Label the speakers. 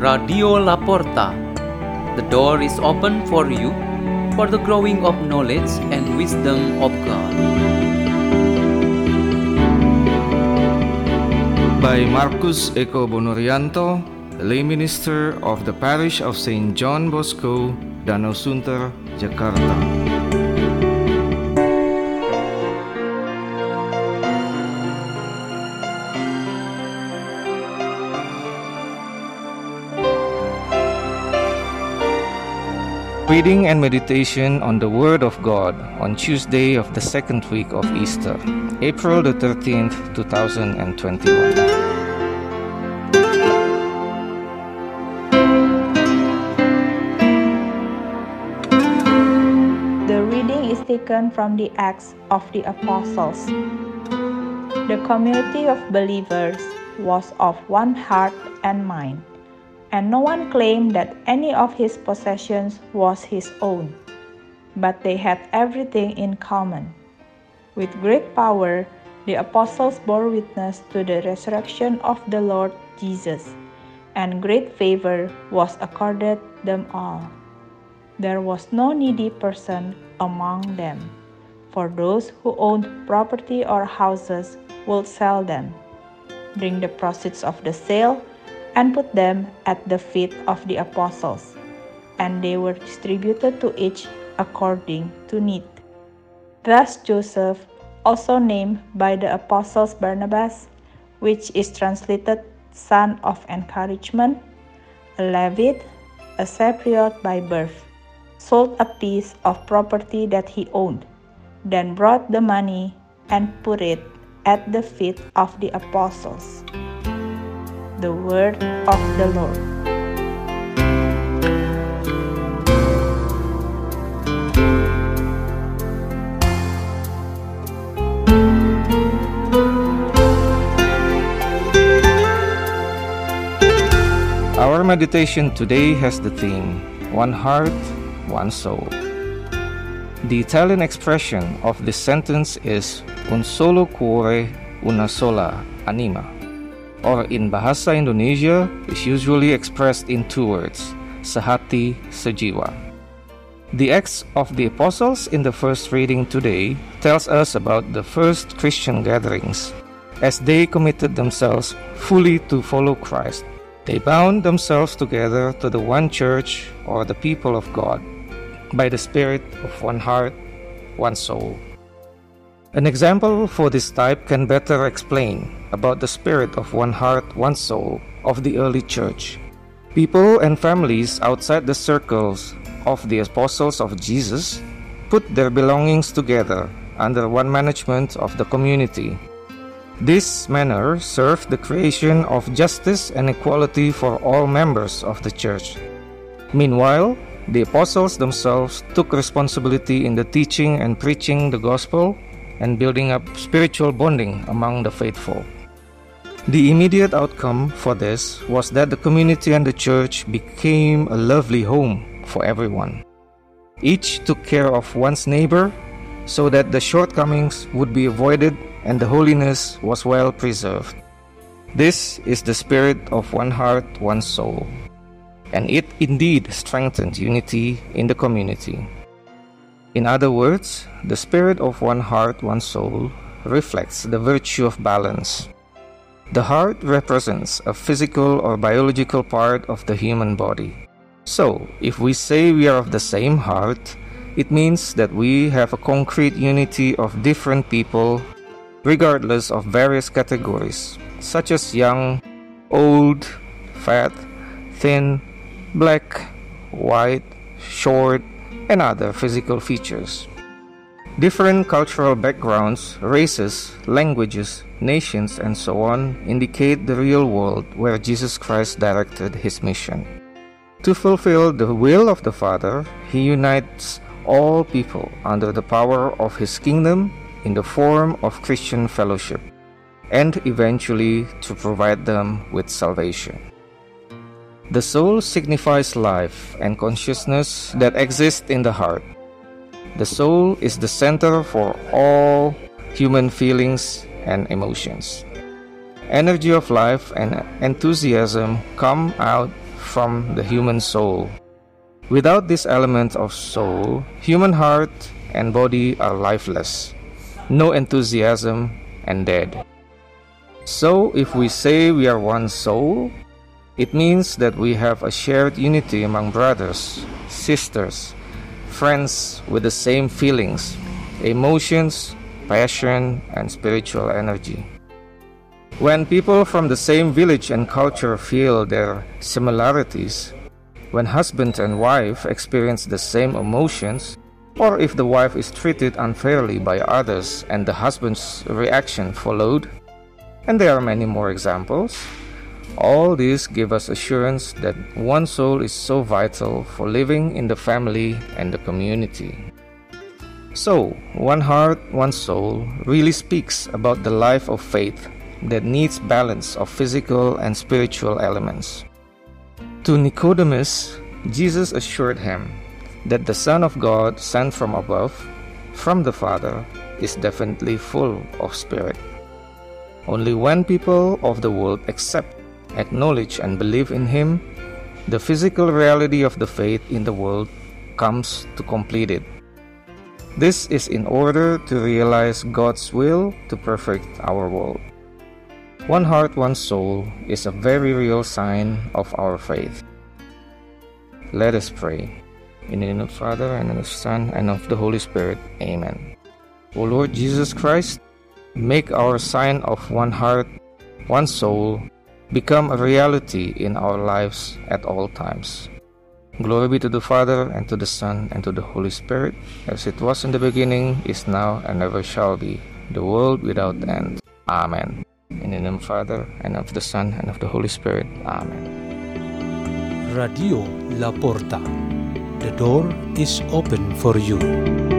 Speaker 1: Radio La Porta. The door is open for you for the growing of knowledge and wisdom of God.
Speaker 2: By Markus Eko Bonorianto, lay minister of the parish of St. John Bosco, Danau Sunter, Jakarta. Reading and meditation on the Word of God on Tuesday of the second week of Easter, April the 13th, 2021.
Speaker 3: The reading is taken from the Acts of the Apostles. The community of believers was of one heart and mind, and no one claimed that any of his possessions was his own, but they had everything in common. With great power, the apostles bore witness to the resurrection of the Lord Jesus, and great favor was accorded them all. There was no needy person among them, for those who owned property or houses would sell them, bring the proceeds of the sale, and put them at the feet of the apostles, and they were distributed to each according to need. Thus Joseph, also named by the apostles Barnabas, which is translated son of encouragement, a Levite, a Cypriot by birth, sold a piece of property that he owned, then brought the money and put it at the feet of the apostles. The word of the Lord.
Speaker 2: Our meditation today has the theme One Heart, One Soul. The Italian expression of this sentence is Un solo cuore, una sola anima, or in Bahasa Indonesia is usually expressed in two words, sehati sejiwa. The Acts of the Apostles in the first reading today tells us about the first Christian gatherings as they committed themselves fully to follow Christ. They bound themselves together to the one church or the people of God by the Spirit of one heart, one soul. An example for this type can better explain about the spirit of one heart, one soul of the early church. People and families outside the circles of the apostles of Jesus put their belongings together under one management of the community. This manner served the creation of justice and equality for all members of the church. Meanwhile, the apostles themselves took responsibility in the teaching and preaching the gospel and building up spiritual bonding among the faithful. The immediate outcome for this was that the community and the church became a lovely home for everyone. Each took care of one's neighbor so that the shortcomings would be avoided and the holiness was well preserved. This is the spirit of one heart, one soul, and it indeed strengthened unity in the community. In other words, the spirit of one heart, one soul reflects the virtue of balance. The heart represents a physical or biological part of the human body. So, if we say we are of the same heart, it means that we have a concrete unity of different people, regardless of various categories, such as young, old, fat, thin, black, white, short, and other physical features. Different cultural backgrounds, races, languages, nations, and so on indicate the real world where Jesus Christ directed his mission. To fulfill the will of the Father, he unites all people under the power of his kingdom in the form of Christian fellowship, and eventually to provide them with salvation. The soul signifies life and consciousness that exist in the heart. The soul is the center for all human feelings and emotions. Energy of life and enthusiasm come out from the human soul. Without this element of soul, human heart and body are lifeless, no enthusiasm, and dead. So, if we say we are one soul, it means that we have a shared unity among brothers, sisters, friends with the same feelings, emotions, passion, and spiritual energy. When people from the same village and culture feel their similarities, when husband and wife experience the same emotions, or if the wife is treated unfairly by others and the husband's reaction followed, and there are many more examples, all these give us assurance that one soul is so vital for living in the family and the community. So, one heart, one soul really speaks about the life of faith that needs balance of physical and spiritual elements. To Nicodemus, Jesus assured him that the Son of God sent from above, from the Father, is definitely full of spirit. Only when people of the world accept, acknowledge, and believe in Him, the physical reality of the faith in the world comes to complete it. This is in order to realize God's will to perfect our world. One heart, one soul is a very real sign of our faith. Let us pray. In the name of the Father, and of the Son, and of the Holy Spirit. Amen. O Lord Jesus Christ, make our sign of one heart, one soul, become a reality in our lives at all times. Glory be to the Father, and to the Son, and to the Holy Spirit, as it was in the beginning, is now, and ever shall be, the world without end. Amen. In the name of the Father, and of the Son, and of the Holy Spirit. Amen.
Speaker 4: Radio La Porta. The door is open for you.